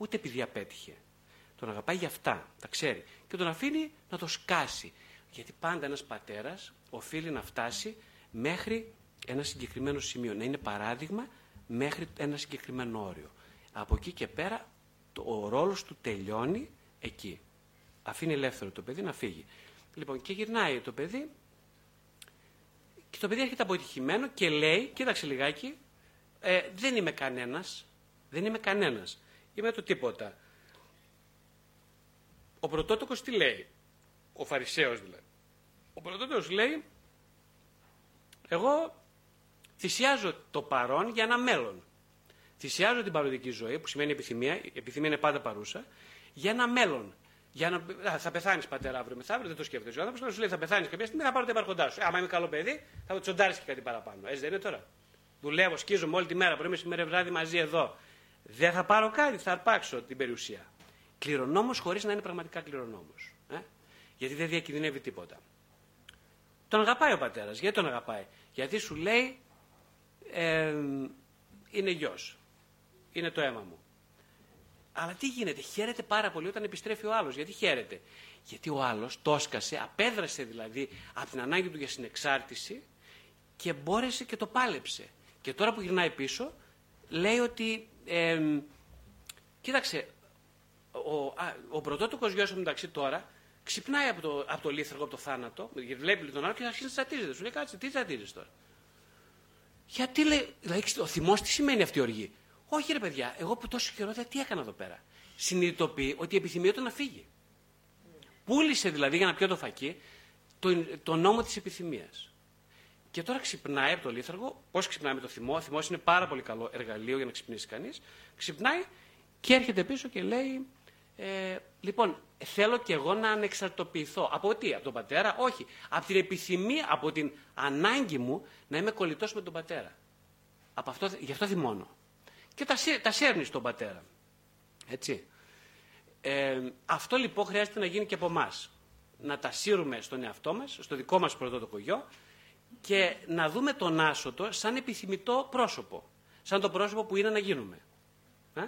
Ούτε επειδή απέτυχε. Τον αγαπάει για αυτά, τα ξέρει. Και τον αφήνει να το σκάσει. Γιατί πάντα ένας πατέρας οφείλει να φτάσει μέχρι ένα συγκεκριμένο σημείο. Να είναι παράδειγμα μέχρι ένα συγκεκριμένο όριο. Από εκεί και πέρα το, ο ρόλος του τελειώνει εκεί. Αφήνει ελεύθερο το παιδί να φύγει. Λοιπόν, και γυρνάει το παιδί και το παιδί έρχεται αποτυχημένο και λέει, κοίταξε λιγάκι, ε, δεν είμαι κανένας, δεν είμαι κανένας, είμαι το τίποτα. Ο πρωτότοκος τι λέει, ο Φαρισαίος δηλαδή. Ο πρωτότοκος λέει, εγώ θυσιάζω το παρόν για ένα μέλλον. Θυσιάζω την παροδική ζωή, που σημαίνει επιθυμία, η επιθυμία είναι πάντα παρούσα, για ένα μέλλον. Για να, θα πεθάνεις πατέρα αύριο μεθαύριο, δεν το σκέφτεσαι. Ο άνθρωπος σου λέει θα πεθάνεις κάποια στιγμή, θα πάρω τα υπάρχοντά σου. Άμα είμαι καλό παιδί, θα το τσοντάρεις και κάτι παραπάνω. Έτσι δεν είναι τώρα. Δουλεύω, σκίζομαι όλη τη μέρα, πρωί σήμερα βράδυ μαζί εδώ. Δεν θα πάρω κάτι, θα αρπάξω την περιουσία. Κληρονόμος χωρίς να είναι πραγματικά κληρονόμος. Ε; Γιατί δεν διακινδυνεύει τίποτα. Τον αγαπάει ο πατέρας. Γιατί τον αγαπάει; Γιατί σου λέει ε, είναι γιος. Είναι το αίμα μου. Αλλά τι γίνεται, χαίρεται πάρα πολύ όταν επιστρέφει ο άλλος. Γιατί χαίρεται, Γιατί ο άλλος το έσκασε, απέδρασε δηλαδή από την ανάγκη του για συνεξάρτηση και μπόρεσε και το πάλεψε. Και τώρα που γυρνάει πίσω, λέει ότι. Ε, κοίταξε, ο, α, ο πρωτότοκος γιος μεταξύ τώρα ξυπνάει από το, από το λίθραγο, από το θάνατο, βλέπει τον άλλο και αρχίζει να τσατίζεται. Σου λέει κάτσε, τι τσατίζεσαι τώρα. Γιατί λέει, δηλαδή, ο θυμός τι σημαίνει αυτή η οργή. Όχι ρε παιδιά, εγώ που τόσο καιρό δεν τι έκανα εδώ πέρα. Συνειδητοποιεί ότι η επιθυμία του να φύγει. Πούλησε δηλαδή για να πιω το φακί το, το νόμο της επιθυμίας. Και τώρα ξυπνάει από το λίθαργο. Πώς ξυπνάει με το θυμό; Ο θυμός είναι πάρα πολύ καλό εργαλείο για να ξυπνήσει κανείς. Ξυπνάει και έρχεται πίσω και λέει: ε, Λοιπόν, θέλω και εγώ να ανεξαρτοποιηθώ. Από τι, από τον πατέρα, όχι. Από την επιθυμία, από την ανάγκη μου να είμαι κολλητός με τον πατέρα. Από αυτό, γι' αυτό θυμώνω και τα, τα σέρνεις στον πατέρα. Έτσι. Ε, αυτό λοιπόν χρειάζεται να γίνει και από εμάς. Να τα σύρουμε στον εαυτό μας, στο δικό μας πρωτότοκο γιο και να δούμε τον άσωτο σαν επιθυμητό πρόσωπο. Σαν το πρόσωπο που είναι να γίνουμε. Ε;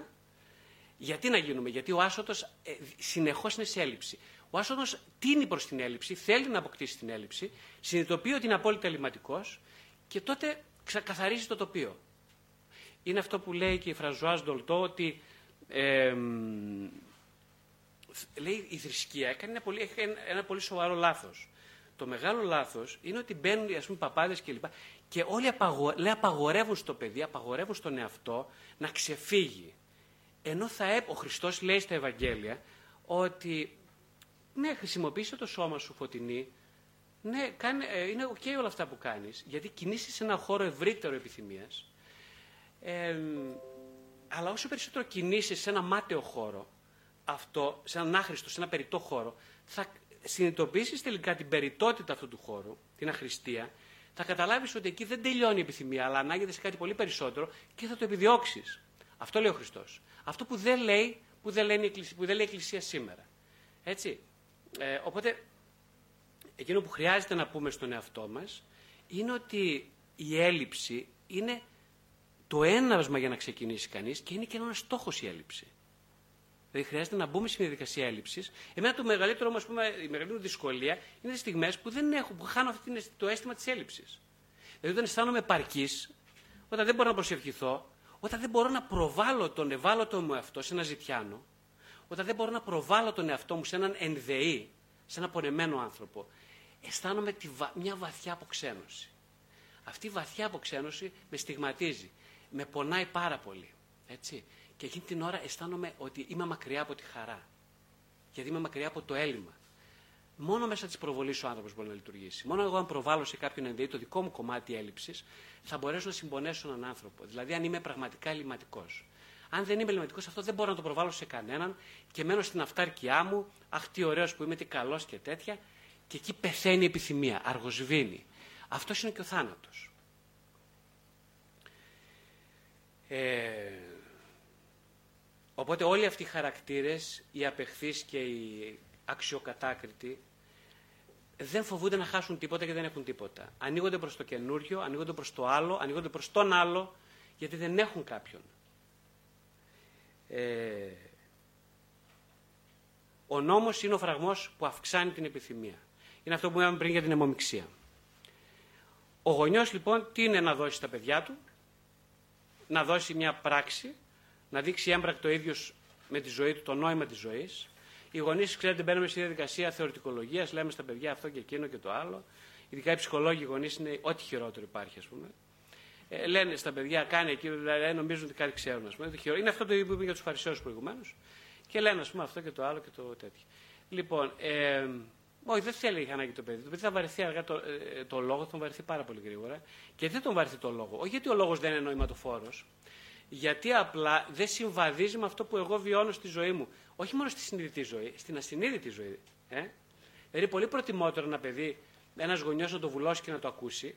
Γιατί να γίνουμε, γιατί ο άσωτος ε, συνεχώς είναι σε έλλειψη. Ο άσωτος τίνει προς την έλλειψη, θέλει να αποκτήσει την έλλειψη, συνειδητοποιεί ότι είναι απόλυτα ελληματικός και τότε καθαρίζει το τοπίο είναι αυτό που λέει και η Φρανσουάζ Ντολτό ότι ε, λέει η θρησκεία έκανε ένα πολύ, ένα πολύ σοβαρό λάθος. Το μεγάλο λάθος είναι ότι μπαίνουν ας πούμε παπάδες κλπ. Και, και όλοι απαγο, λέει, απαγορεύουν στο παιδί, απαγορεύουν στον εαυτό να ξεφύγει. Ενώ θα έπ, ο Χριστός λέει στα Ευαγγέλια ότι ναι, χρησιμοποιήστε το σώμα σου φωτεινή, ναι, κάνε, ε, είναι οκ όλα αυτά που κάνεις, γιατί κινήσεις σε ένα χώρο ευρύτερο επιθυμίας, αλλά όσο περισσότερο κινήσεις σε ένα μάταιο χώρο, αυτό, σε έναν άχρηστο, σε ένα περιττό χώρο, θα συνειδητοποιήσεις τελικά την περιττότητα αυτού του χώρου, την αχρηστία, θα καταλάβεις ότι εκεί δεν τελειώνει η επιθυμία, αλλά ανάγεται σε κάτι πολύ περισσότερο και θα το επιδιώξεις. Αυτό λέει ο Χριστός. Αυτό που δεν λέει, που δεν, λέει, που δεν λέει η Εκκλησία σήμερα. Έτσι. Ε, οπότε, εκείνο που χρειάζεται να πούμε στον εαυτό μας είναι ότι η έλλειψη είναι το έναυσμα για να ξεκινήσει κανείς και είναι και ένα στόχος η έλλειψη. Δηλαδή χρειάζεται να μπούμε στην διαδικασία έλλειψης. Εμένα το μεγαλύτερο, ας πούμε, η μεγαλύτερη δυσκολία είναι τις στιγμές που δεν έχω, που χάνω αυτή το αίσθημα της έλλειψης. Δηλαδή όταν αισθάνομαι επαρκής, όταν δεν μπορώ να προσευχηθώ, όταν δεν μπορώ να προβάλλω τον ευάλωτο μου εαυτό σε ένα ζητιάνο, όταν δεν μπορώ να προβάλλω τον εαυτό μου σε έναν ενδεή, σε έναν πονεμένο άνθρωπο, αισθάνομαι μια βαθιά αποξένωση. Αυτή η βαθιά αποξένωση με στιγματίζει με πονάει πάρα πολύ. Έτσι. Και εκείνη την ώρα αισθάνομαι ότι είμαι μακριά από τη χαρά. Γιατί είμαι μακριά από το έλλειμμα. Μόνο μέσα της προβολής ο άνθρωπος μπορεί να λειτουργήσει. Μόνο εγώ, αν προβάλλω σε κάποιον ενδεή το δικό μου κομμάτι έλλειψης, θα μπορέσω να συμπονέσω έναν άνθρωπο. Δηλαδή, αν είμαι πραγματικά ελληματικός. Αν δεν είμαι ελληματικός, αυτό δεν μπορώ να το προβάλλω σε κανέναν και μένω στην αυτάρκειά μου, αχ τι ωραίος που είμαι, τι καλός και τέτοια, και εκεί πεθαίνει η επιθυμία, αργοσβήνει. Αυτός είναι και ο θάνατος. Ε, οπότε όλοι αυτοί οι χαρακτήρες, οι απεχθείς και οι αξιοκατάκριτοι, δεν φοβούνται να χάσουν τίποτα και δεν έχουν τίποτα. Ανοίγονται προς το καινούριο, ανοίγονται προς το άλλο, ανοίγονται προς τον άλλο, γιατί δεν έχουν κάποιον. Ε, Ο νόμος είναι ο φραγμός που αυξάνει την επιθυμία. Είναι αυτό που είπαμε πριν για την αιμομηξία. Ο γονιός λοιπόν τι είναι να δώσει στα παιδιά του, να δώσει μια πράξη, να δείξει έμπρακτο ίδιο με τη ζωή του το νόημα της ζωής. Οι γονείς, ξέρετε, μπαίνουμε στη διαδικασία θεωρητικολογίας, λέμε στα παιδιά αυτό και εκείνο και το άλλο. Ειδικά οι ψυχολόγοι γονείς είναι ό,τι χειρότερο υπάρχει, ας πούμε. Ε, λένε στα παιδιά, κάνει εκεί, δηλαδή νομίζουν ότι κάτι ξέρουν. Ας πούμε. Είναι αυτό το που είπε για τους Φαρισαίους προηγουμένως. Και λένε, ας πούμε, αυτό και το άλλο και το τέτοιο. Λοιπόν, ε, όχι, δεν θέλει ανάγκη το παιδί. Το παιδί θα βαρεθεί αργά το, ε, το λόγο, θα τον βαρεθεί πάρα πολύ γρήγορα. Και δεν τον βαρεθεί το λόγο. Όχι γιατί ο λόγος δεν είναι νοηματοφόρος. Γιατί απλά δεν συμβαδίζει με αυτό που εγώ βιώνω στη ζωή μου. Όχι μόνο στη συνειδητή ζωή, στην ασυνείδητη ζωή. Ε; Δηλαδή, πολύ προτιμότερο ένα παιδί, ένας γονιός να το βουλώσει και να το ακούσει.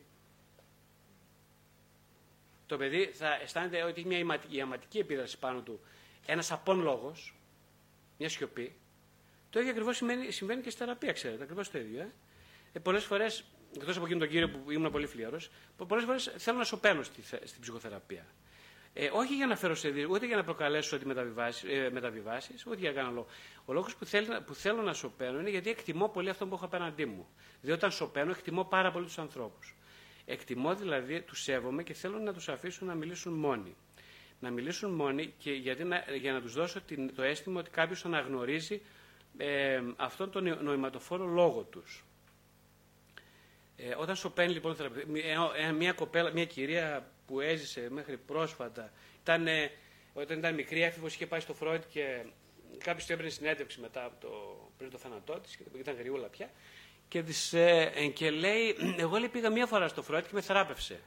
Το παιδί θα αισθάνεται ότι έχει μια ιαματική επίδραση πάνω του. Ένας απόν λόγος, μια Το ίδιο ακριβώς συμβαίνει και στη θεραπεία, ξέρετε. Ακριβώς το ίδιο. Ε; Ε, πολλές φορές, εκτός από εκείνον τον κύριο που ήμουν πολύ φλιαρό, πολλές φορές θέλω να σωπαίνω στη, στην ψυχοθεραπεία. Ε, όχι για να φέρω σε δι... ούτε για να προκαλέσω ότι ε, μεταβιβάσεις, ούτε για να κάνω λόγο. Ο λόγος που, που θέλω να σωπαίνω είναι γιατί εκτιμώ πολύ αυτό που έχω απέναντί μου. Διότι όταν σωπαίνω, εκτιμώ πάρα πολύ τους ανθρώπους. Εκτιμώ δηλαδή, τους σέβομαι και θέλω να τους αφήσω να μιλήσουν μόνοι να μιλήσουν μόνοι και γιατί να, για να τους δώσω την, το αίσθημα ότι κάποιος αναγνωρίζει ε, αυτόν τον νοηματοφόρο λόγο τους. Ε, όταν σωπαίνει λοιπόν μια, μια, κοπέλα, μια κυρία που έζησε μέχρι πρόσφατα, ήταν, όταν ήταν μικρή έφηβος είχε πάει στο Φρόιτ και κάποιος του έπαιρνε συνέντευξη μετά από το, πριν το θάνατό της, και ήταν γριούλα πια, και, της, ε, και λέει, εγώ λέει, πήγα μία φορά στο Φρόιτ και με θεράπευσε.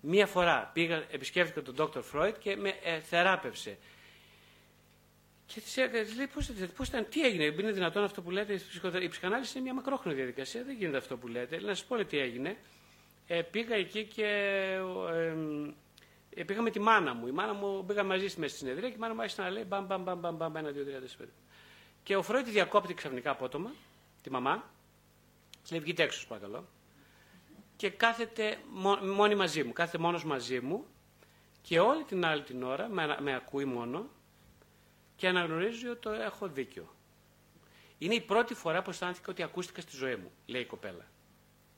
Μία φορά πήγα, επισκέφθηκα τον Dr. Freud και με ε, θεράπευσε. Και της λέει, πώς, πώς ήταν, τι έγινε, είναι δυνατόν αυτό που λέτε, η ψυχανάλυση είναι μια μακρόχρονη διαδικασία, δεν γίνεται αυτό που λέτε. Να σας πω τι έγινε. Ε, πήγα εκεί και ε, ε, πήγα με τη μάνα μου. Η μάνα μου πήγα μαζί στη μέση στη συνεδρία και η μάνα μου άρχισε να λέει μπαμ, μπαμ, μπαμ, μπαμ, μπαμ, ένα, δύο, τρία, τέσσερα. Και ο Φρόιτ διακόπτει ξαφνικά απότομα, τη μαμά, τη λέει βγείτε έξω, παρακαλώ και κάθεται μόνη μαζί μου, κάθεται μόνος μαζί μου και όλη την άλλη την ώρα με, με ακούει μόνο και αναγνωρίζει ότι το έχω δίκιο. Είναι η πρώτη φορά που αισθάνθηκα ότι ακούστηκα στη ζωή μου, λέει η κοπέλα.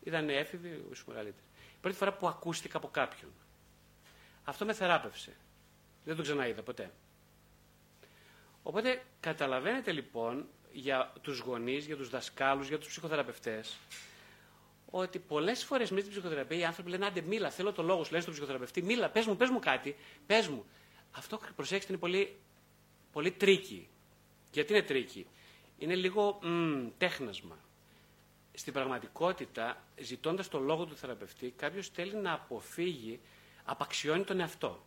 Ήταν έφηβη, ίσως μεγαλύτερη. Η πρώτη φορά που ακούστηκα από κάποιον. Αυτό με θεράπευσε. Δεν το ξαναείδα ποτέ. Οπότε καταλαβαίνετε λοιπόν για τους γονείς, για τους δασκάλους, για τους ψυχοθεραπευτές ότι πολλές φορές με την ψυχοθεραπεία οι άνθρωποι λένε: Άντε, μίλα, θέλω το λόγο σου. Λένε στον ψυχοθεραπευτή: Μίλα, πες μου, πες μου κάτι, πες μου. Αυτό, προσέξτε, είναι πολύ, πολύ tricky. Γιατί είναι tricky; Είναι λίγο μ, τέχνασμα. Στην πραγματικότητα, ζητώντας το λόγο του θεραπευτή, κάποιος θέλει να αποφύγει, απαξιώνει τον εαυτό.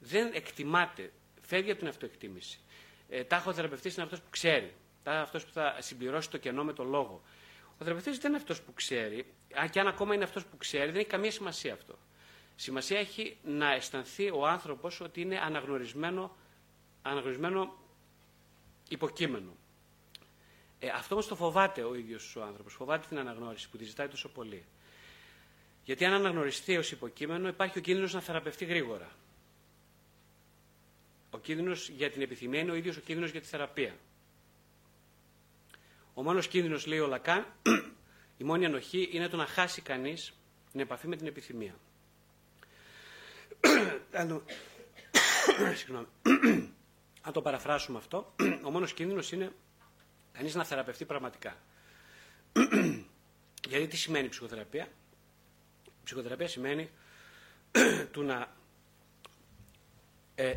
Δεν εκτιμάται, φεύγει από την αυτοεκτίμηση. Ε, τάχο θεραπευτή είναι αυτός που ξέρει. Τάχο αυτός που θα συμπληρώσει το κενό με το λόγο. Ο θεραπευτής δεν είναι αυτός που ξέρει, και αν ακόμα είναι αυτός που ξέρει, δεν έχει καμία σημασία αυτό. Σημασία έχει να αισθανθεί ο άνθρωπος ότι είναι αναγνωρισμένο, αναγνωρισμένο υποκείμενο. Ε, αυτό όμως το φοβάται ο ίδιος ο άνθρωπος. Φοβάται την αναγνώριση που τη ζητάει τόσο πολύ. Γιατί αν αναγνωριστεί ως υποκείμενο, υπάρχει ο κίνδυνος να θεραπευτεί γρήγορα. Ο κίνδυνος για την επιθυμία είναι ο ίδιος ο κίνδυνος για τη θεραπεία. Ο μόνος κίνδυνος, λέει ο Λακάν, η μόνη ανοχή είναι το να χάσει κανείς την επαφή με την επιθυμία. Αν το παραφράσουμε αυτό, ο μόνος κίνδυνος είναι κανείς να θεραπευτεί πραγματικά. Γιατί τι σημαίνει ψυχοθεραπεία; ψυχοθεραπεία σημαίνει του να ε,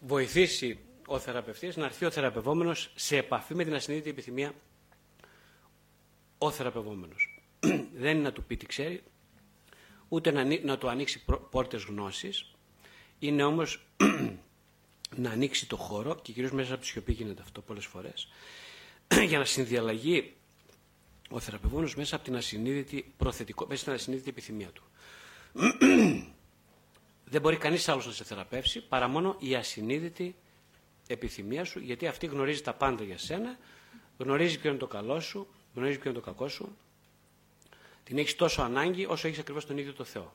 βοηθήσει ο θεραπευτής να έρθει ο θεραπευόμενος σε επαφή με την ασυνείδητη επιθυμία ο θεραπευόμενος. Δεν είναι να του πει τι ξέρει, ούτε να, να του ανοίξει πόρτες γνώσης, είναι όμως να ανοίξει το χώρο και κυρίως μέσα από τη σιωπή γίνεται αυτό πολλές φορές για να συνδιαλλαγεί ο θεραπευόμενος μέσα από την ασυνείδητη, προθετικό, μέσα στην ασυνείδητη επιθυμία του. Δεν μπορεί κανείς άλλος να σε θεραπεύσει παρά μόνο η ασυνείδητη επιθυμία σου γιατί αυτή γνωρίζει τα πάντα για σένα, γνωρίζει ποιο είναι το καλό σου, γνωρίζει ποιο είναι το κακό σου, την έχεις τόσο ανάγκη όσο έχεις ακριβώς τον ίδιο το Θεό.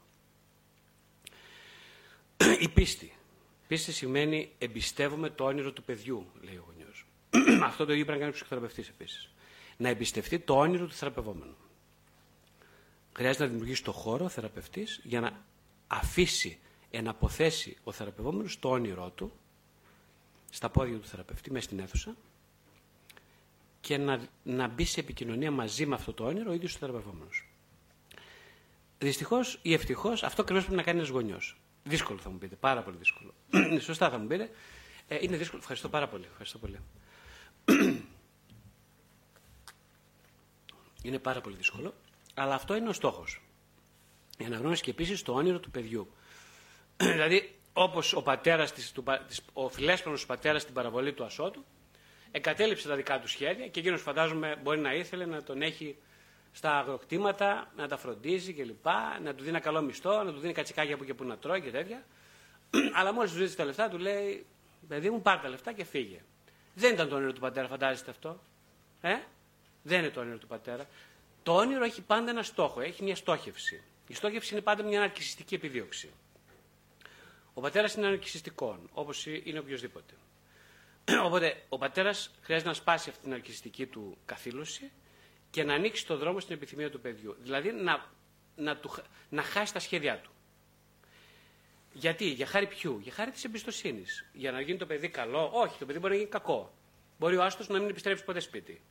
Η πίστη. Πίστη σημαίνει εμπιστεύομαι το όνειρο του παιδιού, λέει ο γονιός. αυτό το ίδιο πρέπει να κάνει ο ψυχοθεραπευτής επίσης. Να εμπιστευτεί το όνειρο του θεραπευόμενου. Χρειάζεται να δημιουργήσει το χώρο ο θεραπευτής για να αφήσει, εναποθέσει ο θεραπευόμενος το όνειρό του στα πόδια του θεραπευτή, μέσα στην αίθουσα και να, να μπει σε επικοινωνία μαζί με αυτό το όνειρο ο ίδιος ο θεραπευόμενος. Δυστυχώς ή ευτυχώς αυτό ακριβώς πρέπει να κάνει ένας γονιός. Δύσκολο θα μου πείτε, πάρα πολύ δύσκολο. Σωστά θα μου πείτε. Ε, είναι δύσκολο. Ευχαριστώ πάρα πολύ. Ευχαριστώ πολύ. είναι πάρα πολύ δύσκολο. Αλλά αυτό είναι ο στόχος. Η αναγνώριση και επίσης το όνειρο του παιδιού. δηλαδή, όπως ο πατέρας ο φιλέσπονος πατέρας στην παραβολή του Ασώτου, εγκατέλειψε τα δικά του σχέδια και εκείνος φαντάζομαι μπορεί να ήθελε να τον έχει στα αγροκτήματα, να τα φροντίζει κλπ. Να του δίνει ένα καλό μισθό, να του δίνει κατσικάκια που και που να τρώει και τέτοια. Αλλά μόλις του ζήτησε τα λεφτά, του λέει: Παιδί μου, πάρε τα λεφτά και φύγε. Δεν ήταν το όνειρο του πατέρα, φαντάζεστε αυτό. Ε; Δεν είναι το όνειρο του πατέρα. Το όνειρο έχει πάντα ένα στόχο, έχει μια στόχευση. Η στόχευση είναι πάντα μια αναρκιστική επιδίωξη. Ο πατέρας είναι αναρκιστικό, όπως είναι οποιοδήποτε. Οπότε ο πατέρας χρειάζεται να σπάσει αυτή την αρκιστική του καθήλωση και να ανοίξει το δρόμο στην επιθυμία του παιδιού. Δηλαδή να, να, του, να χάσει τα σχέδιά του. Γιατί, για χάρη ποιου, για χάρη της εμπιστοσύνης. Για να γίνει το παιδί καλό, όχι, το παιδί μπορεί να γίνει κακό. Μπορεί ο άστος να μην επιστρέψει ποτέ σπίτι.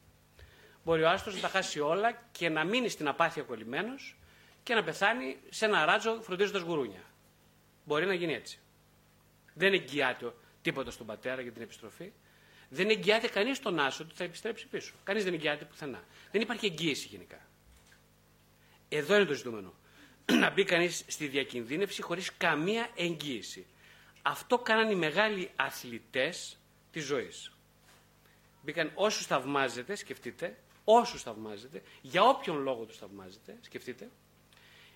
Μπορεί ο άστος να τα χάσει όλα και να μείνει στην απάθεια κολλημένος και να πεθάνει σε ένα ράτζο φροντίζοντας γουρούνια. Μπορεί να γίνει έτσι. Δεν εγγυάται τίποτα στον πατέρα για την επιστροφή. Δεν εγγυάται κανείς τον άσο ότι θα επιστρέψει πίσω. Κανείς δεν εγγυάται πουθενά. Δεν υπάρχει εγγύηση γενικά. Εδώ είναι το ζητούμενο. να μπει κανείς στη διακινδύνευση χωρίς καμία εγγύηση. Αυτό κάνανε οι μεγάλοι αθλητές της ζωής. Μπήκαν όσους θαυμάζετε, σκεφτείτε, όσους θαυμάζετε, για όποιον λόγο τους θαυμάζετε, σκεφτείτε,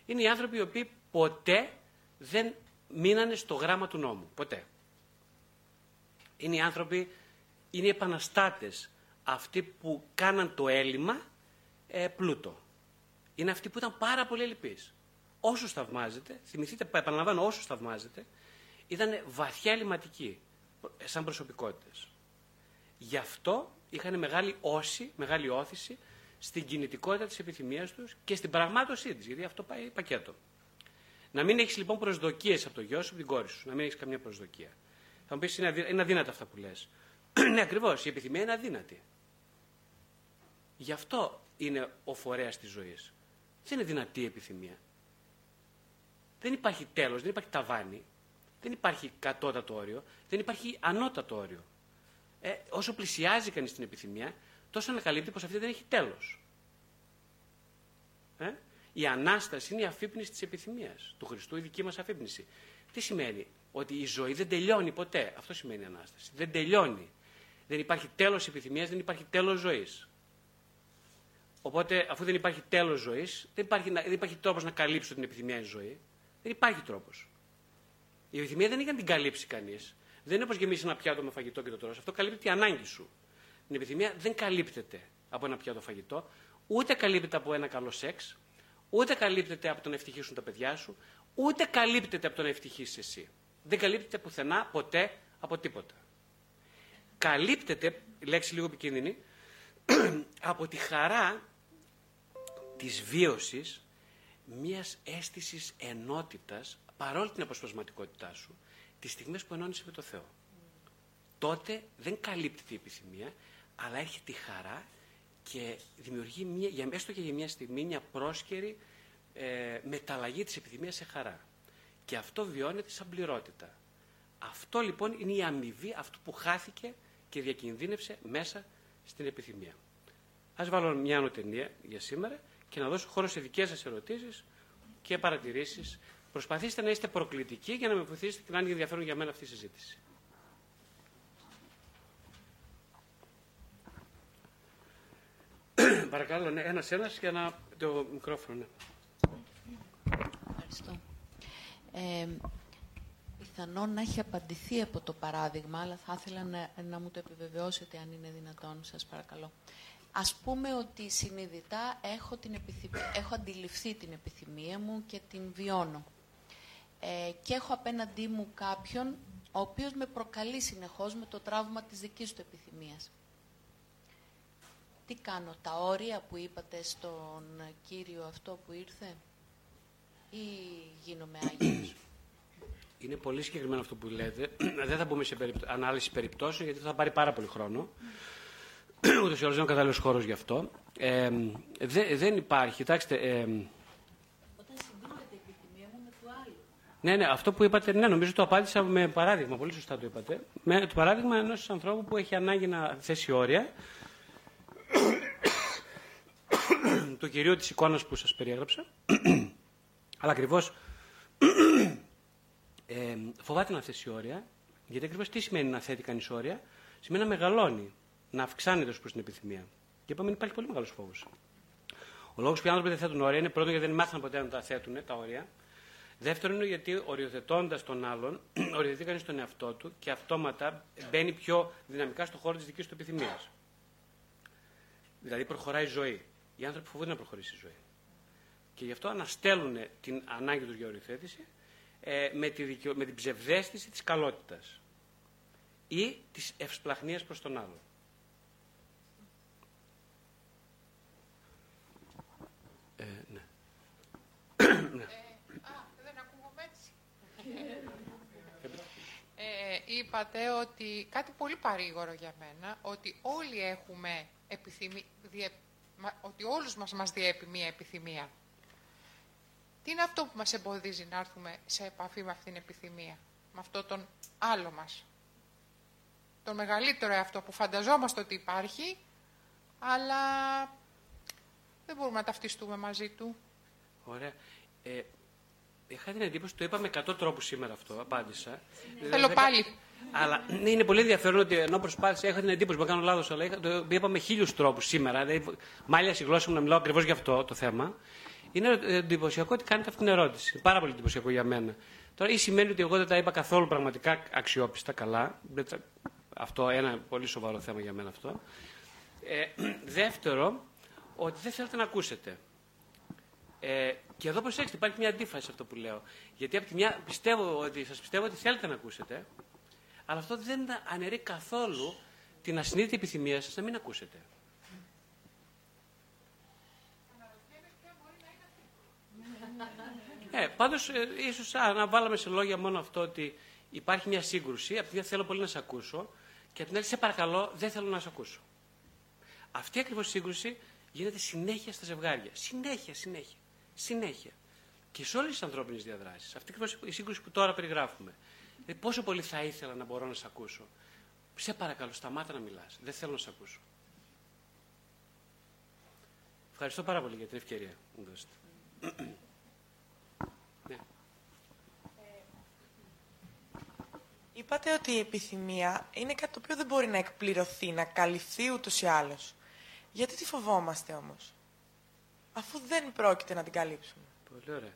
είναι οι άνθρωποι οι οποίοι ποτέ δεν μείνανε στο γράμμα του νόμου. Ποτέ. Είναι οι άνθρωποι, είναι οι επαναστάτες, αυτοί που κάναν το έλλειμμα ε, πλούτο. Είναι αυτοί που ήταν πάρα πολύ ελλειπείς. Όσους θαυμάζετε, θυμηθείτε, επαναλαμβάνω, όσους θαυμάζετε, ήταν βαθιά ελληματικοί, σαν προσωπικότητες. Γι' αυτό είχαν μεγάλη όση, μεγάλη όθηση στην κινητικότητα της επιθυμίας τους και στην πραγμάτωσή της, γιατί αυτό πάει πακέτο. Να μην έχεις λοιπόν προσδοκίες από το γιο σου, από την κόρη σου, να μην έχεις καμία προσδοκία. Θα μου πεις είναι αδύνατα αυτά που λες. ναι, ακριβώς. Η επιθυμία είναι αδύνατη. Γι' αυτό είναι ο φορέας της ζωής. Δεν είναι δυνατή η επιθυμία. Δεν υπάρχει τέλος, δεν υπάρχει ταβάνι, δεν υπάρχει κατώτατο όριο, δεν υπάρχει ανώτατο όριο. Ε, όσο πλησιάζει κανείς την επιθυμία, τόσο ανακαλύπτει πως αυτή δεν έχει τέλος. Ε; Η ανάσταση είναι η αφύπνιση της επιθυμίας του Χριστού, η δική μας αφύπνιση. Τι σημαίνει, ότι η ζωή δεν τελειώνει ποτέ. Αυτό σημαίνει Ανάσταση. Δεν τελειώνει. Δεν υπάρχει τέλος επιθυμίας, δεν υπάρχει τέλος ζωής. Οπότε, αφού δεν υπάρχει τέλος ζωής, δεν υπάρχει, δεν υπάρχει τρόπος να καλύψω την επιθυμία στη ζωή. Δεν υπάρχει τρόπος. Η επιθυμία δεν είναι για να την καλύψει κανείς. Δεν είναι όπως γεμίσει ένα πιάτο με φαγητό και το τρως. Αυτό καλύπτει την ανάγκη σου. Η επιθυμία δεν καλύπτεται από ένα πιάτο φαγητό, ούτε καλύπτεται από ένα καλό σεξ, ούτε καλύπτεται από το να ευτυχήσουν τα παιδιά σου, ούτε καλύπτεται από το να ευτυχήσει εσύ δεν καλύπτεται πουθενά ποτέ από τίποτα. Καλύπτεται, λέξη λίγο επικίνδυνη, από τη χαρά της βίωσης μιας αίσθησης ενότητας παρόλη την αποσπασματικότητά σου τις στιγμές που ενώνεις με το Θεό. Τότε δεν καλύπτεται η επιθυμία, αλλά έρχεται η χαρά και δημιουργεί, μια, έστω και για μια στιγμή, μια πρόσκαιρη ε, μεταλλαγή της επιθυμίας σε χαρά. Και αυτό βιώνεται σαν πληρότητα. Αυτό λοιπόν είναι η αμοιβή αυτού που χάθηκε και διακινδύνευσε μέσα στην επιθυμία. Ας βάλω μια ανωτενία για σήμερα και να δώσω χώρο σε δικές σας ερωτήσεις και παρατηρήσεις. Προσπαθήστε να είστε προκλητικοί για να με βοηθήσετε και να είναι ενδιαφέρον για μένα αυτή η συζήτηση. Παρακαλώ, ναι, ένας-ένας για να... το μικρόφωνο, ναι. Ευχαριστώ. Ε, πιθανόν να έχει απαντηθεί από το παράδειγμα, αλλά θα ήθελα να, να μου το επιβεβαιώσετε αν είναι δυνατόν, σας παρακαλώ. Ας πούμε ότι συνειδητά έχω, την επιθυμία, έχω αντιληφθεί την επιθυμία μου και την βιώνω. Ε, και έχω απέναντί μου κάποιον ο οποίος με προκαλεί συνεχώς με το τραύμα της δικής του επιθυμίας. Τι κάνω, τα όρια που είπατε στον κύριο αυτό που ήρθε ή γίνομαι Άγιος; Είναι πολύ συγκεκριμένο αυτό που λέτε. Δεν θα μπούμε σε ανάλυση περιπτώσεων γιατί θα πάρει πάρα πολύ χρόνο. Ούτως ή άλλως δεν είναι ο κατάλληλος χώρος γι' αυτό. Ε, δε, δεν υπάρχει. Κοιτάξτε. Ε, Όταν συγκρούεται η επιθυμία μου με του άλλου. Ναι, ναι, αυτό που είπατε, ναι, νομίζω το απάντησα με παράδειγμα. Πολύ σωστά το είπατε. Με το παράδειγμα ενός ανθρώπου που έχει ανάγκη να θέσει όρια. το κυρίω της εικόνας που σας περιέγραψα. Αλλά ακριβώς ε, φοβάται να θέσει όρια. Γιατί ακριβώς τι σημαίνει να θέτει κανείς όρια, σημαίνει να μεγαλώνει, να αυξάνεται ως προς την επιθυμία. Και είπαμε υπάρχει πολύ μεγάλος φόβος. Ο λόγος που οι άνθρωποι δεν θέτουν όρια είναι πρώτον γιατί δεν μάθαν ποτέ να τα θέτουν τα όρια. Δεύτερον είναι γιατί οριοθετώντας τον άλλον, οριοθετεί κανείς τον εαυτό του και αυτόματα μπαίνει πιο δυναμικά στο χώρο της δικής του επιθυμίας. Δηλαδή προχωράει η ζωή. Οι άνθρωποι φοβούνται να προχωρήσει η ζωή. Και γι' αυτό αναστέλουν την ανάγκη τους για οριοθέτηση ε, με, τη δικαιο... με την ψευδέστηση της καλότητας ή της ευσπλαχνίας προς τον άλλον. Ε, ναι. Ε, α, δεν ακούγομαι έτσι. Ε, είπατε ότι κάτι πολύ παρήγορο για μένα, ότι όλοι έχουμε επιθυμία, ότι όλους μας μας διέπει μία επιθυμία. Τι είναι αυτό που μας εμποδίζει να έρθουμε σε επαφή με αυτήν την επιθυμία, με αυτό τον άλλο μας; Το μεγαλύτερο αυτό που φανταζόμαστε ότι υπάρχει, αλλά δεν μπορούμε να ταυτιστούμε μαζί του. Ωραία. Ε, είχα την εντύπωση, το είπαμε 100 τρόπους σήμερα αυτό, απάντησα. Θέλω πάλι. Αλλά ναι, είναι πολύ ενδιαφέρον ότι ενώ προσπάθησα, είχα την εντύπωση που κάνω λάθος, αλλά είχα, το είπαμε χίλιους τρόπους σήμερα. Δηλαδή, μάλιστα η γλώσσα μου να μιλάω ακριβώς για αυτό το θέμα. Είναι εντυπωσιακό ότι κάνετε αυτή την ερώτηση. Πάρα πολύ εντυπωσιακό για μένα. Τώρα, ή σημαίνει ότι εγώ δεν τα είπα καθόλου πραγματικά αξιόπιστα, καλά. Αυτό ένα πολύ σοβαρό θέμα για μένα αυτό. Ε, δεύτερο, ότι δεν θέλετε να ακούσετε. Ε, και εδώ προσέξτε, υπάρχει μια αντίφαση σε αυτό που λέω. Γιατί από τη μια πιστεύω ότι, σας πιστεύω ότι θέλετε να ακούσετε, αλλά αυτό δεν αναιρεί καθόλου την ασυνείδητη επιθυμία σας να μην ακούσετε. Ε, πάντως, ε, ίσως να βάλαμε σε λόγια μόνο αυτό ότι υπάρχει μια σύγκρουση, από τη μια θέλω πολύ να σε ακούσω και από την άλλη σε παρακαλώ δεν θέλω να σε ακούσω. Αυτή ακριβώς η σύγκρουση γίνεται συνέχεια στα ζευγάρια. Συνέχεια, συνέχεια. Συνέχεια. Και σε όλες τις ανθρώπινες διαδράσεις. Αυτή ακριβώς η σύγκρουση που τώρα περιγράφουμε. Δηλαδή, πόσο πολύ θα ήθελα να μπορώ να σε ακούσω. Σε παρακαλώ, σταμάτα να μιλάς. Δεν θέλω να σε ακούσω. Ευχαριστώ πάρα πολύ για την ευκαιρία που μου δώσετε. ναι. Είπατε ότι η επιθυμία είναι κάτι το οποίο δεν μπορεί να εκπληρωθεί, να καλυφθεί ούτως ή άλλως. Γιατί τη φοβόμαστε όμως, αφού δεν πρόκειται να την καλύψουμε; Πολύ ωραία.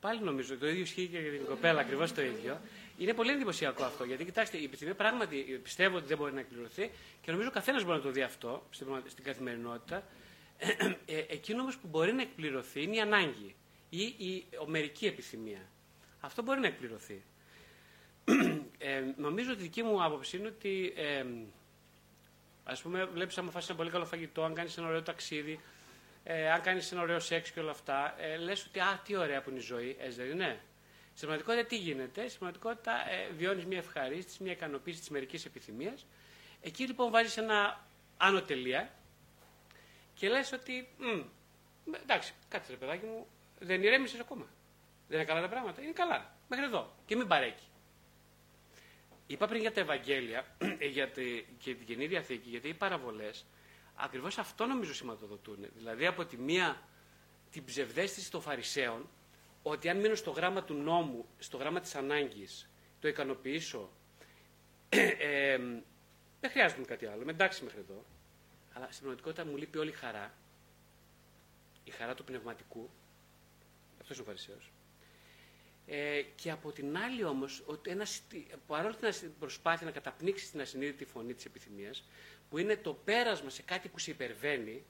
Πάλι νομίζω το ίδιο ισχύει και για την κοπέλα, ακριβώς το ίδιο. Είναι πολύ εντυπωσιακό αυτό. Γιατί κοιτάξτε, η επιθυμία πράγματι πιστεύω ότι δεν μπορεί να εκπληρωθεί και νομίζω ο καθένας μπορεί να το δει αυτό στην καθημερινότητα. Ε, εκείνο όμως που μπορεί να εκπληρωθεί είναι η ανάγκη ή η ομερική επιθυμία. Αυτό μπορεί να εκπληρωθεί. Ε, νομίζω ότι η δική μου άποψη είναι ότι ε, ας πούμε βλέπεις άμα φας ένα πολύ καλό φαγητό, αν κάνεις ένα ωραίο ταξίδι, ε, αν κάνεις ένα ωραίο σεξ και όλα αυτά, ε, λες ότι α, τι ωραία που είναι η ζωή, έτσι δεν είναι. Στην πραγματικότητα τι γίνεται, στην πραγματικότητα ε, βιώνεις μια ευχαρίστηση, μια ικανοποίηση της μερικής επιθυμίας. Εκεί λοιπόν βάζεις ένα άνω τελεία και λες ότι, μ, εντάξει, κάτσε ρε παιδάκι μου, δεν ηρέμησες ακόμα. Δεν είναι καλά τα πράγματα, είναι καλά, μέχρι εδώ και μην παρέκει. Είπα πριν για τα Ευαγγέλια ε, για τη, και την Καινή Διαθήκη, γιατί οι παραβολές ακριβώς αυτό νομίζω σηματοδοτούν. Δηλαδή από τη μία την ψευδέστηση των Φαρισαίων ότι αν μείνω στο γράμμα του νόμου, στο γράμμα της ανάγκης, το ικανοποιήσω, ε, ε, δεν χρειάζεται κάτι άλλο, με εντάξει μέχρι εδώ. Αλλά στην πραγματικότητα μου λείπει όλη η χαρά, η χαρά του πνευματικού, αυτός είναι ο Φαρισαίος, ε, και από την άλλη όμως, ότι ένα, παρόλο την προσπάθεια να καταπνίξεις την ασυνείδητη φωνή της επιθυμίας, που είναι το πέρασμα σε κάτι που σε υπερβαίνει,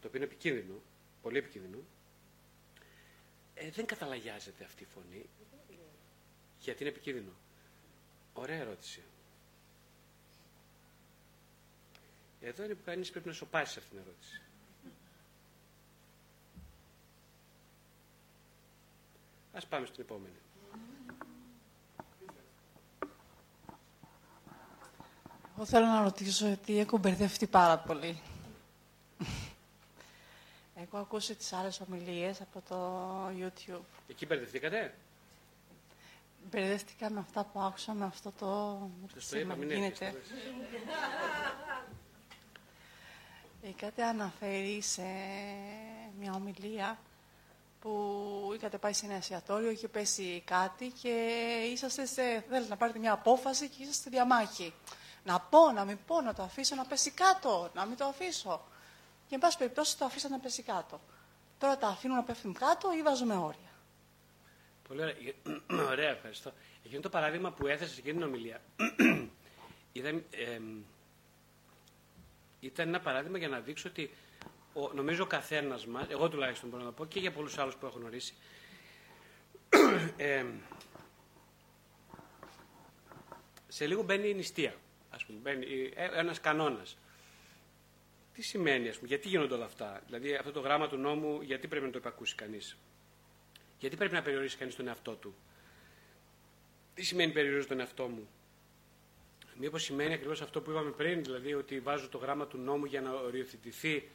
το οποίο είναι επικίνδυνο, πολύ επικίνδυνο, ε, δεν καταλαγιάζεται αυτή η φωνή. Γιατί είναι επικίνδυνο; Ωραία ερώτηση. Εδώ είναι που κανείς πρέπει να σοπάσει σε αυτήν την ερώτηση. Ας πάμε στην επόμενη. Εγώ θέλω να ρωτήσω γιατί έχω μπερδευτεί πάρα πολύ. Έχω ακούσει τις άλλες ομιλίες από το YouTube. Εκεί μπερδευτήκατε; Μπερδεύτηκα με αυτά που άκουσα, με αυτό το Σας το είπα, μην γίνεται. έρχεστε. Ε, κάτι αναφέρει σε μια ομιλία που είχατε πάει σε ένα εστιατόριο, είχε πέσει κάτι και είσαστε σε, θέλετε να πάρετε μια απόφαση και είσαστε στη διαμάχη. Να πω, να μην πω, να το αφήσω να πέσει κάτω, να μην το αφήσω. Και εν πάση περιπτώσει το αφήσατε να πέσει κάτω. Τώρα τα αφήνω να πέφτουν κάτω ή βάζουμε όρια; Πολύ ωραία. ωραία, ευχαριστώ. Εκείνο το παράδειγμα που έθεσε σε εκείνη την ομιλία ήταν, εμ, ήταν ένα παράδειγμα για να δείξω ότι ο, νομίζω ο καθένας μας, εγώ τουλάχιστον μπορώ να πω και για πολλούς άλλους που έχω γνωρίσει, εμ, σε λίγο μπαίνει η νηστεία. Ας πούμε, μπαίνει ε, ένας κανόνας. Τι σημαίνει, ας πούμε, γιατί γίνονται όλα αυτά; Δηλαδή αυτό το γράμμα του νόμου, γιατί πρέπει να το υπακούσει κανείς; Γιατί πρέπει να περιορίσει κανείς τον εαυτό του; Τι σημαίνει περιορίζω τον εαυτό μου; Μήπως σημαίνει ακριβώς αυτό που είπαμε πριν, δηλαδή ότι βάζω το γράμμα του νόμου για να οριοθετηθεί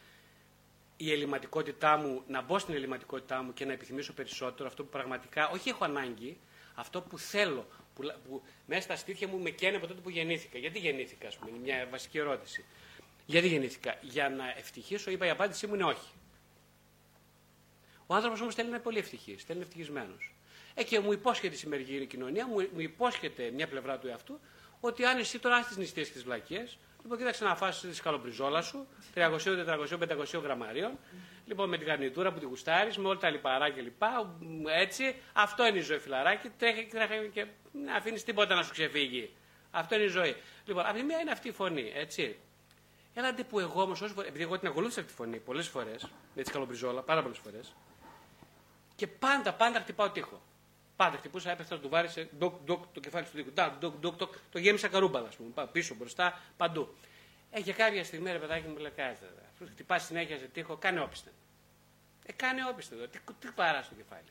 η ελληματικότητά μου, να μπω στην ελληματικότητά μου και να επιθυμήσω περισσότερο αυτό που πραγματικά όχι έχω ανάγκη, αυτό που θέλω, που, που μέσα στα στήθια μου με καίνε από τότε που γεννήθηκα. Γιατί γεννήθηκα, ας πούμε, είναι μια βασική ερώτηση. Γιατί γεννήθηκα; Για να ευτυχήσω, είπα η απάντησή μου είναι όχι. Ο άνθρωπος όμως θέλει να είναι πολύ ευτυχής, θέλει να είναι ευτυχισμένος. Ε, και μου υπόσχεται η σημερινή κοινωνία, μου, μου υπόσχεται μια πλευρά του εαυτού, ότι αν εσύ τώρα έχεις τι νηστείες και τις βλακίες, λοιπόν, κοίταξε να φάσει τη σκαλοπριζόλα σου, 300, 400, 500 γραμμαρίων, λοιπόν, με την καρνιτούρα που τη γουστάρεις, με όλα τα λιπαρά κλπ. Έτσι, αυτό είναι η ζωή, φιλαράκι. Τρέχει και τρέχει και να αφήνεις τίποτα να σου ξεφύγει. Αυτό είναι η ζωή. Λοιπόν, από τη μία είναι αυτή η φωνή, έτσι. Έλατε που εγώ όμως, επειδή εγώ την ακολούθησα αυτή τη φωνή πολλές φορές, με τη σκαλοπριζόλα, πάρα πολλές φορές, και πάντα, πάντα χτυπάω τείχο. Πάντα χτυπούσα, έπεφτα του βάρισε, ντοκ, ντοκ, το κεφάλι του δίκου. Ντοκ, ντοκ, ντοκ, ντοκ, το γέμισα καρούμπαλα, ας πούμε. Πίσω, μπροστά, παντού. Ε, και κάποια στιγμή, ρε παιδάκι μου, λέει κάτι. Αφού χτυπάς συνέχεια σε τείχο, κάνε όπιστε. Ε, κάνε όπιστε εδώ. Τι, τι παρά στο κεφάλι.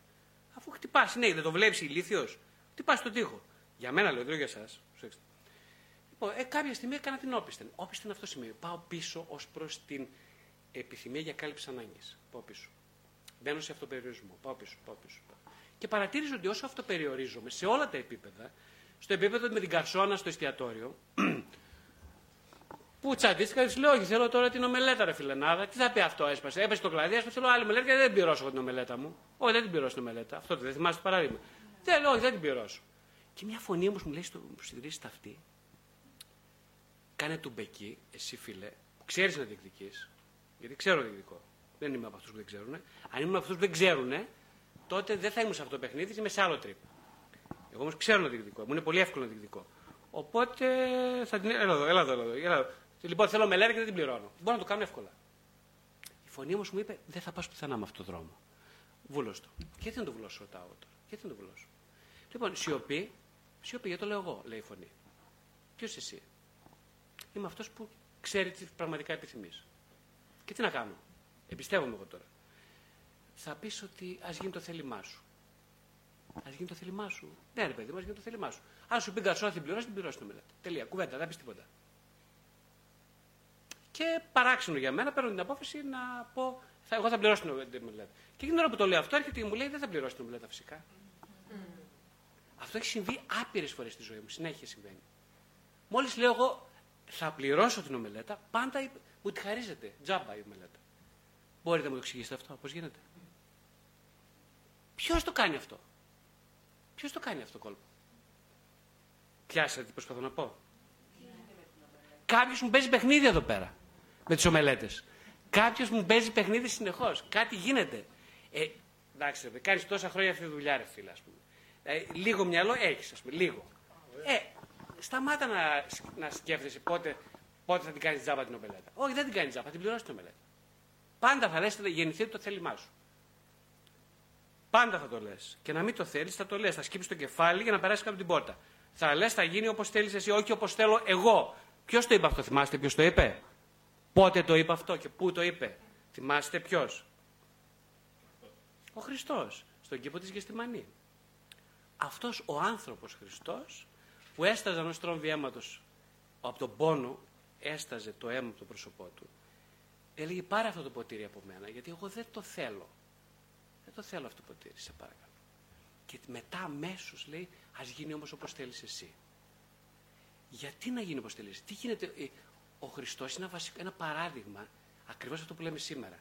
Αφού χτυπάς, ναι, δεν το βλέπεις ηλίθιος. Χτυπάς στον τείχο. Για μένα λέω, δεν για εσάς. Λοιπόν, ε, κάποια στιγμή έκανα την όπισθεν. Όπισθεν αυτό σημαίνει. Πάω πίσω ως προς την επιθυμία για κάλυψη ανάγκης. Πάω πίσω. Μπαίνω σε αυτοπεριορισμό. Πάω πίσω, πάω πίσω. Πάω. Και παρατήρησα ότι όσο αυτοπεριορίζομαι σε όλα τα επίπεδα, στο επίπεδο με την καρσόνα στο εστιατόριο, που τσαντίστηκα, της λέω: Όχι, θέλω τώρα την ομελέτα, ρε φιλενάδα. Τι θα πει αυτό, έσπασε. Έπεσε το κλαδί, έσπασε. Θέλω άλλη μελέτα και δεν την πληρώσω εγώ την ομελέτα μου. Όχι, δεν την πληρώσω την ομελέτα. Αυτό δεν θυμάσαι το παράδειγμα. Δεν, όχι, δεν την πληρώσω. Και μια φωνή όμως μου λέει στο μου συντηρήσει τα αυτή. Κάνε του μπεκί, εσύ φίλε, που ξέρεις να διεκδικείς. Γιατί ξέρω να διεκδικώ. Δεν είμαι από αυτούς που δεν ξέρουν. Αν ήμουν από αυτούς που δεν ξέρουν, τότε δεν θα ήμουν σε αυτό το παιχνίδι, είμαι σε άλλο τρίπ. Εγώ όμως ξέρω να διεκδικώ. Μου είναι πολύ εύκολο να διεκδικώ. Οπότε θα την. Έλα εδώ, έλα εδώ. Έλα εδώ, έλα εδώ. Λοιπόν, θέλω μελέτα και δεν την πληρώνω. Μπορώ να το κάνω εύκολα. Η φωνή όμως μου είπε: Δεν θα πας πουθενά με αυτόν τον δρόμο. Βούλωστο. Γιατί να το βουλώσω, ρωτάω εγώ τώρα. Γιατί να το βουλώσω. Λοιπόν, σιωπή, σιωπή, γιατί το λέω εγώ, λέει η φωνή. Ποιος εσύ; Είμαι αυτός που ξέρει τι πραγματικά επιθυμείς. Και τι να κάνω; Εμπιστεύομαι εγώ τώρα. Θα πεις ότι ας γίνει το θέλημά σου. Α γίνει το θέλημά σου. Ναι, ρε παιδί, ας γίνει το θέλημά σου. Αν σου πει γκαρσό, θα την πληρώσει, την πληρώσει το μελέτη. Τελεία. Κουβέντα, δεν πεις τίποτα. Και παράξενο για μένα, παίρνω την απόφαση να πω, θα, εγώ θα πληρώσω την μελέτη. Και την ώρα που το λέω αυτό, έρχεται και μου λέει, δεν θα πληρώσει την μελέτη φυσικά. Mm. Αυτό έχει συμβεί άπειρες φορές στη ζωή μου. Συνέχεια συμβαίνει. Μόλις λέω εγώ, θα πληρώσω την ομελέτα, πάντα μου τη χαρίζεται. Τζάμπα η ομελέτα. Μπορείτε να μου το εξηγήσετε αυτό, πώς γίνεται; Ποιος το κάνει αυτό; Ποιος το κάνει αυτό το κόλπο; Πιάσατε τι προσπαθώ να πω. Κάποιος μου παίζει παιχνίδι εδώ πέρα με τις ομελέτες. Κάποιος μου παίζει παιχνίδι συνεχώς. Κάτι γίνεται. Ε, εντάξει, κάνεις τόσα χρόνια αυτή τη δουλειά, ρε φίλε, ας πούμε. Ε, λίγο μυαλό έχεις, ας πούμε, λίγο. Ε, σταμάτα να, να σκέφτεσαι πότε, πότε θα την κάνεις τζάμπα την ομελέτα. Όχι, δεν την κάνεις τζάμπα, θα την πληρώσεις την ομελέτα. Πάντα θα λες, θα γεννηθεί το θέλημά σου. Πάντα θα το λες. Και να μην το θέλεις, θα το λες. Θα σκύψεις το κεφάλι για να περάσεις κάτω την πόρτα. Θα λες, θα γίνει όπως θέλεις εσύ, όχι όπως θέλω εγώ. Ποιος το είπε αυτό, θυμάστε, ποιος το είπε; Πότε το είπε αυτό και πού το είπε; Θυμάστε ποιος; Ο Χριστός, στον κήπο της Γεστημανή. Αυτός ο άνθρωπος Χριστός που έσταζε ενός τρόμβι αίματος από τον πόνο, έσταζε το αίμα από το πρόσωπό του. Έλεγε πάρε αυτό το ποτήρι από μένα γιατί εγώ δεν το θέλω. Δεν το θέλω αυτό το ποτήρι, σε παρακαλώ. Και μετά αμέσως λέει ας γίνει όμως όπως θέλεις εσύ. Γιατί να γίνει όπως θέλεις. Τι γίνεται. Ε, ο Χριστός είναι ένα, βασικό, ένα παράδειγμα, ακριβώς αυτό που λέμε σήμερα,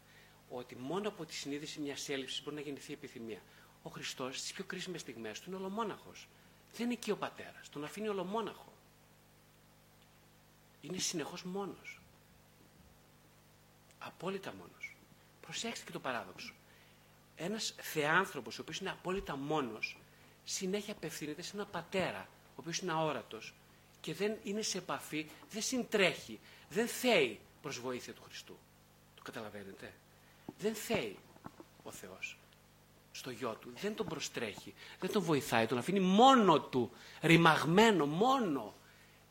ότι μόνο από τη συνείδηση μιας έλλειψη μπορεί να γεννηθεί επιθυμία. Ο Χριστός στις πιο κρίσιμες στιγμές του είναι ολομόναχος. Δεν είναι εκεί ο πατέρας. Τον αφήνει ολομόναχο. Είναι συνεχώς μόνος. Απόλυτα μόνος. Προσέξτε και το παράδοξο. Ένας θεάνθρωπος, ο οποίος είναι απόλυτα μόνος, συνέχεια απευθύνεται σε ένα πατέρα, ο οποίος είναι αόρατος και δεν είναι σε επαφή, δεν συντρέχει, δεν θέει προς βοήθεια του Χριστού. Το καταλαβαίνετε; Δεν θέει ο Θεός στο γιο του. Δεν τον προστρέχει, δεν τον βοηθάει, τον αφήνει μόνο του, ρημαγμένο μόνο.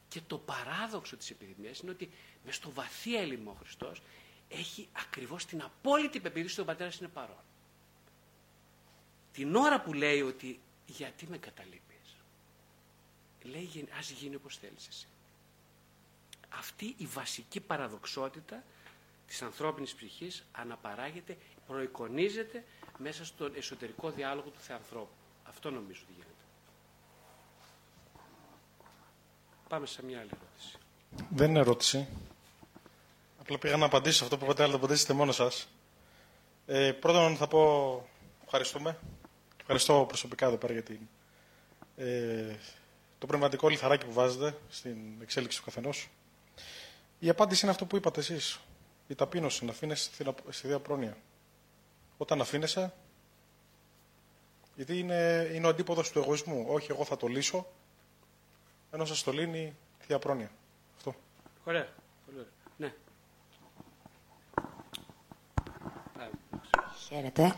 Και το παράδοξο της επιδημίας είναι ότι μες στο βαθύ έλλειμμα ο Χριστός έχει ακριβώς την απόλυτη πεποίθηση ότι ο πατέρας είναι παρόν. Την ώρα που λέει ότι γιατί με καταλείπεις, λέει ας γίνει όπως θέλεις εσύ. Αυτή η βασική παραδοξότητα της ανθρώπινης ψυχής αναπαράγεται, προεικονίζεται μέσα στον εσωτερικό διάλογο του Θεανθρώπου. Αυτό νομίζω ότι γίνεται. Πάμε σε μια άλλη ερώτηση. Δεν είναι ερώτηση. Απλά πήγα να απαντήσω αυτό που είπατε, αλλά το απαντήσετε μόνος σας. Ε, πρώτον θα πω ευχαριστούμε. Ευχαριστώ προσωπικά εδώ πέρα για την, ε, το πνευματικό λιθαράκι που βάζετε στην εξέλιξη του καθενός. Η απάντηση είναι αυτό που είπατε εσείς. Η ταπείνωση, να αφήνεσαι στη διαπρόνοια. Όταν αφήνεσαι, γιατί είναι, είναι ο αντίποδος του εγωισμού. Όχι, εγώ θα το λύσω, ενώ σας το λύνει η διαπρόνοια. Αυτό. Ωραία. Πολύ ωραία. Ναι. Χαίρετε.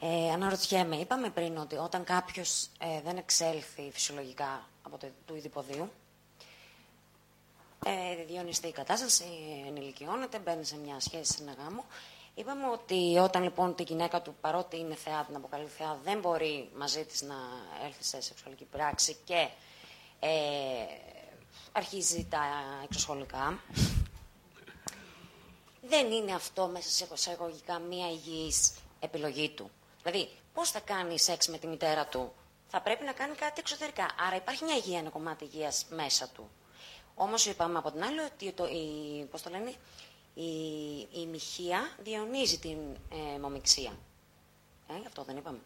Ε, αναρωτιέμαι, είπαμε πριν ότι όταν κάποιος ε, δεν εξέλθει φυσιολογικά από το του ειδηποδίου, ε, διονυστεί η κατάσταση, ενηλικιώνεται, μπαίνει σε μια σχέση, σε ένα γάμο. Είπαμε ότι όταν λοιπόν τη γυναίκα του, παρότι είναι θεά, την αποκαλεί θεά, δεν μπορεί μαζί της να έρθει σε σεξουαλική πράξη και ε, αρχίζει τα εξωσχολικά. Δεν είναι αυτό μέσα σε εισαγωγικά μία υγιής επιλογή του. Δηλαδή, πώς θα κάνει σεξ με τη μητέρα του, θα πρέπει να κάνει κάτι εξωτερικά. Άρα υπάρχει μια υγεία, ένα κομμάτι υγείας μέσα του. Όμως είπαμε από την άλλη ότι το, η, πώς το λένε, η, η μοιχεία διονύζει την ε, μομιξία. Ε, αυτό δεν είπαμε.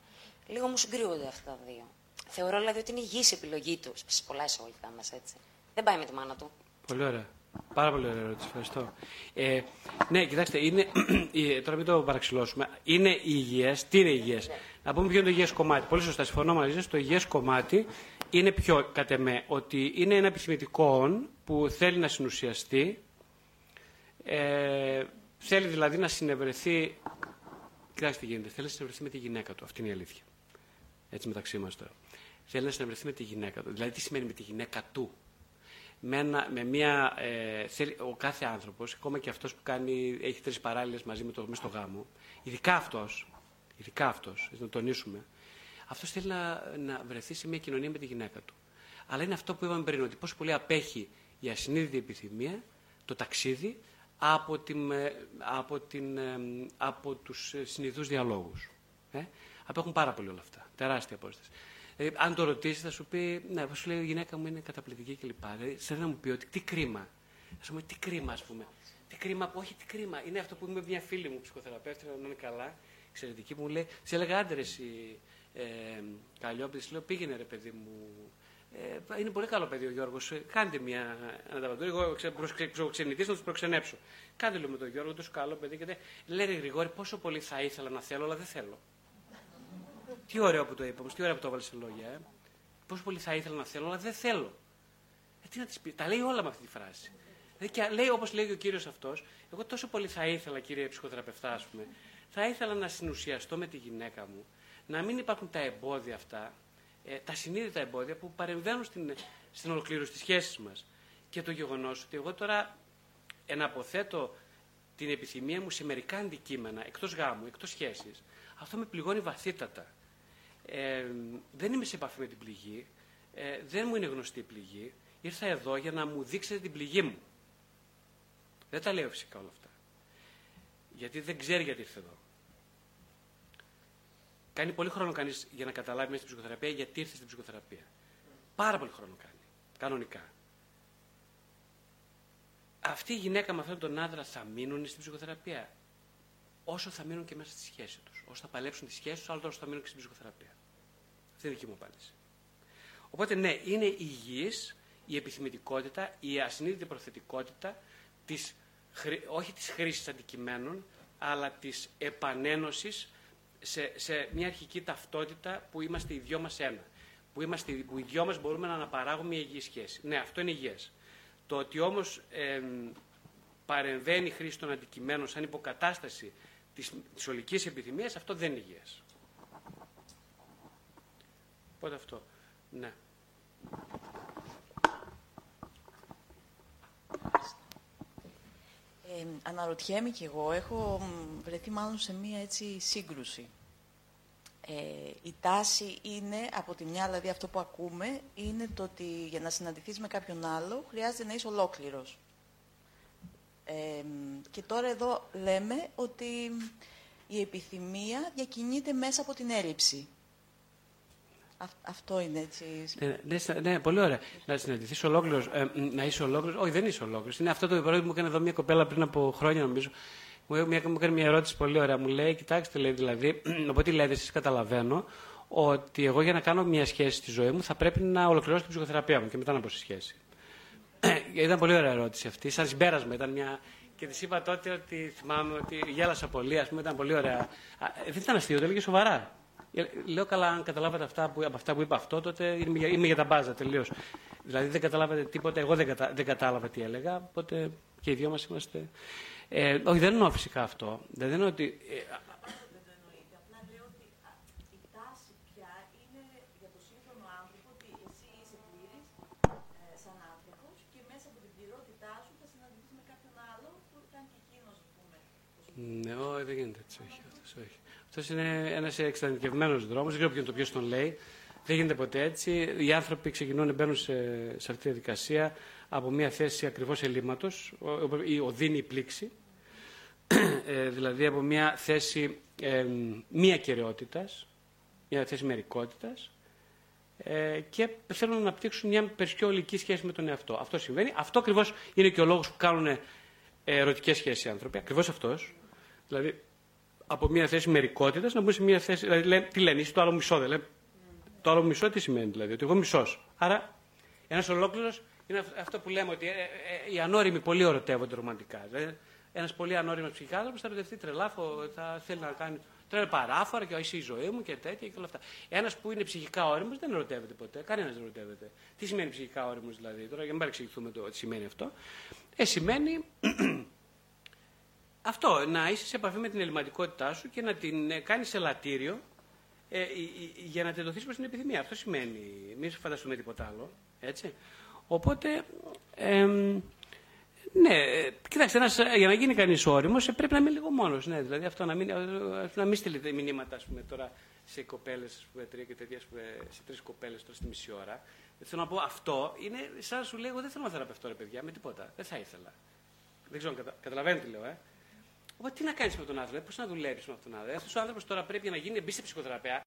Λίγο μου συγκρούονται αυτά τα δύο. Θεωρώ δηλαδή ότι είναι υγιής επιλογή τους, σε πολλά εισαγωγικά μας έτσι. Δεν πάει με τη μάνα του. Πολύ ωραία. Πάρα πολύ ωραία ερώτηση. Ευχαριστώ. Ε, ναι, κοιτάξτε, είναι, τώρα μην το παραξηλώσουμε. Είναι υγιές. Τι είναι υγιές; Να πούμε ποιο είναι το υγιές κομμάτι. Πολύ σωστά, συμφωνώ μαζί σας. Το υγιές κομμάτι είναι πιο, κατ' εμέ, ότι είναι ένα επιθυμητικό που θέλει να συνουσιαστεί. Ε, θέλει δηλαδή να συνευρεθεί. Κοιτάξτε τι γίνεται. Θέλει να συνευρεθεί με τη γυναίκα του. Αυτή είναι η αλήθεια. Έτσι μεταξύ μας τώρα. Θέλει να συνευρεθεί με τη γυναίκα του. Δηλαδή, τι σημαίνει με τη γυναίκα του; Με, με μια. Ε, ο κάθε άνθρωπος, ακόμα και αυτός που κάνει, έχει τρεις παράλληλες μαζί με το, μες στο γάμο, ειδικά αυτός, ειδικά αυτός, να τονίσουμε, αυτός θέλει να, να βρεθεί σε μια κοινωνία με τη γυναίκα του. Αλλά είναι αυτό που είπαμε πριν, ότι πόσο πολύ απέχει η ασυνείδητη επιθυμία, το ταξίδι, από, την, ε, από, την, ε, από τους συνειδούς διαλόγους. Ε; Απέχουν πάρα πολύ όλα αυτά. Τεράστια απόσταση. Δηλαδή, αν το ρωτήσει, θα σου πει, ναι, όπως σου λέει, η γυναίκα μου είναι καταπληκτική κλπ. Δηλαδή, σε να μου πει ότι τι κρίμα. Θα σου πει, τι κρίμα, ας πούμε. Τι κρίμα που, όχι, τι κρίμα. Είναι αυτό που είμαι μια φίλη μου ψυχοθεραπεύτρια, να είναι καλά, εξαιρετική, που μου λέει, σε έλεγα άντρε η ε, Καλλιόπης, λέω, πήγαινε ρε παιδί μου. Ε, είναι πολύ καλό παιδί ο Γιώργος. Ε, κάντε μια αναταβατούρη. Εγώ προξενητή να τους προξενέψω. Κάντε λέω με τον Γιώργο, τόσο καλό παιδί. Και λέει Γρηγόρη, πόσο πολύ θα ήθελα να θέλω, αλλά δεν θέλω. Τι ωραίο που το είπα, τι ωραίο που το έβαλες σε λόγια. Ε. Πόσο πολύ θα ήθελα να θέλω, αλλά δεν θέλω. Ε, τι να τις πει. Τα λέει όλα με αυτή τη φράση. Ε, και λέει όπως λέει ο κύριος αυτός, εγώ τόσο πολύ θα ήθελα, κύριε ψυχοθεραπευτά, ας πούμε, θα ήθελα να συνουσιαστώ με τη γυναίκα μου, να μην υπάρχουν τα εμπόδια αυτά, ε, τα συνείδητα εμπόδια που παρεμβαίνουν στην, στην ολοκλήρωση της σχέσης μας. Και το γεγονός ότι εγώ τώρα εναποθέτω την επιθυμία μου σε μερικά αντικείμενα, εκτός γάμου, εκτός σχέσης, αυτό με πληγώνει βαθύτατα. Ε, δεν είμαι σε επαφή με την πληγή, ε, δεν μου είναι γνωστή η πληγή. Ήρθα εδώ για να μου δείξετε την πληγή μου. Δεν τα λέω φυσικά όλα αυτά. Γιατί δεν ξέρει γιατί ήρθε εδώ. Κάνει πολύ χρόνο κανείς για να καταλάβει μέσα στην ψυχοθεραπεία γιατί ήρθε στην ψυχοθεραπεία. Πάρα πολύ χρόνο κάνει. Κανονικά. Αυτή η γυναίκα με αυτόν τον άντρα θα μείνουν στην ψυχοθεραπεία; Όσο θα μείνουν και μέσα στη σχέση τους. Όσο θα παλέψουν τη σχέση τους, άλλο τόσο θα μείνουν και στην ψυχοθεραπεία. Αυτή είναι η δική μου απάντηση. Οπότε ναι, είναι υγιής η επιθυμητικότητα, η ασυνείδητη προθετικότητα της, όχι της χρήσης αντικειμένων, αλλά της επανένωσης σε, σε μια αρχική ταυτότητα που είμαστε οι δυο μας ένα. Που, είμαστε, που οι δυο μας μπορούμε να αναπαράγουμε μια υγιή σχέση. Ναι, αυτό είναι υγιές. Το ότι όμως ε, παρεμβαίνει η χρήση των αντικειμένων σαν υποκατάσταση της, της ολικής επιθυμίας, αυτό δεν είναι υγιές. Οπότε αυτό. Ναι. Ε, αναρωτιέμαι κι εγώ, έχω βρεθεί μάλλον σε μία έτσι σύγκρουση. Ε, η τάση είναι, από τη μια δηλαδή αυτό που ακούμε, είναι το ότι για να συναντηθείς με κάποιον άλλο χρειάζεται να είσαι ολόκληρος. Ε, και τώρα εδώ λέμε ότι η επιθυμία διακινείται μέσα από την έλλειψη αυτό είναι έτσι. Ναι, ναι, ναι, πολύ ωραία. Να συναντηθείς ολόκληρος, ε, να είσαι ολόκληρος. Όχι, δεν είσαι ολόκληρος. Είναι αυτό το επίπεδο που μου έκανε εδώ μια κοπέλα πριν από χρόνια, νομίζω. Μου, μου έκανε μια ερώτηση πολύ ωραία. Μου λέει, κοιτάξτε, λέει, δηλαδή, οπότε λέτε, εσείς καταλαβαίνω ότι εγώ για να κάνω μια σχέση στη ζωή μου θα πρέπει να ολοκληρώσω την ψυχοθεραπεία μου και μετά να πω στη σχέση. ήταν πολύ ωραία ερώτηση αυτή. Σαν συμπέρασμα ήταν μια. Και της είπα τότε ότι θυμάμαι ότι γέλασα πολύ, ας πούμε, ήταν πολύ ωραία. Δεν ήταν αστείο, το έλεγε σοβαρά. Ε, λέω καλά, αν καταλάβατε αυτά που, από αυτά που είπα αυτό, τότε είμαι, για, είμαι για τα μπάζα τελείως. Δηλαδή δεν καταλάβατε τίποτα, εγώ δεν, κατα, δεν κατάλαβα τι έλεγα, οπότε και οι δυο μας είμαστε. Ε, όχι, δεν εννοώ φυσικά αυτό. Δεν εννοώ ότι. Ε, Ναι, όχι, δεν γίνεται έτσι. Όχι. Αυτός είναι ένας εξειδανικευμένο δρόμος. Δεν ξέρω ποιο είναι το ποιος τον λέει. Δεν γίνεται ποτέ έτσι. Οι άνθρωποι ξεκινούν, μπαίνουν σε, σε αυτή τη διαδικασία από μια θέση ακριβώς ελλείμματος, η οδύνη πλήξη. Ε, δηλαδή από μια θέση ε, μία κυριότητα, μια θέση μερικότητας. Ε, και θέλουν να αναπτύξουν μια περισσότερο ολική σχέση με τον εαυτό. Αυτό συμβαίνει. Αυτό ακριβώς είναι και ο λόγος που κάνουν ερωτικές σχέσεις οι άνθρωποι. Ακριβώς αυτός. Δηλαδή, από μια θέση μερικότητας να μπουν σε μια θέση. Δηλαδή, τι λένε, είσαι το άλλο μισό, δεν λένε. Το άλλο μισό τι σημαίνει, δηλαδή, ότι εγώ μισός. Άρα, ένας ολόκληρος είναι αυτό που λέμε ότι ε, ε, οι ανώριμοι πολύ ερωτεύονται ρομαντικά. Δηλαδή, ένας πολύ ανώριμος ψυχιάτρο θα ερωτευτεί τρελά, θα θέλει να κάνει τρέλα παράφορα και εσύ η ζωή μου και τέτοια και όλα αυτά. Ένας που είναι ψυχικά όριμος δεν ερωτεύεται ποτέ. Κανένας δεν ερωτεύεται. Τι σημαίνει ψυχικά όριμος δηλαδή, τώρα για να μην παρεξηγηθούμε το τι σημαίνει αυτό. Ε, σημαίνει αυτό, να είσαι σε επαφή με την ελληματικότητά σου και να την ε, κάνεις ελαττήριο ε, για να τεντωθείς προς την επιθυμία. Αυτό σημαίνει. Μην φανταστούμε τίποτα άλλο. Έτσι. Οπότε, ε, ναι, κοιτάξτε, ένας, για να γίνει κανείς όριμος ε, πρέπει να είναι λίγο μόνος. Ναι, δηλαδή αυτό να μην, να μην στείλετε μηνύματα ας πούμε, τώρα σε κοπέλες, τρία και τέτοια, σε τρεις κοπέλες τώρα στη μισή ώρα. Θέλω να πω αυτό είναι σαν να σου λέω: δεν θέλω να θεραπευτώ, ρε παιδιά, με τίποτα. Δεν θα ήθελα. Δεν ξέρω, κατα... καταλαβαίνετε τι λέω, ε. Οπότε τι να κάνεις με τον άνθρωπο, πώς να δουλεύεις με αυτόν τον άνθρωπο. Αυτός ο άνθρωπος τώρα πρέπει να γίνει μπει σε ψυχοθεραπεία.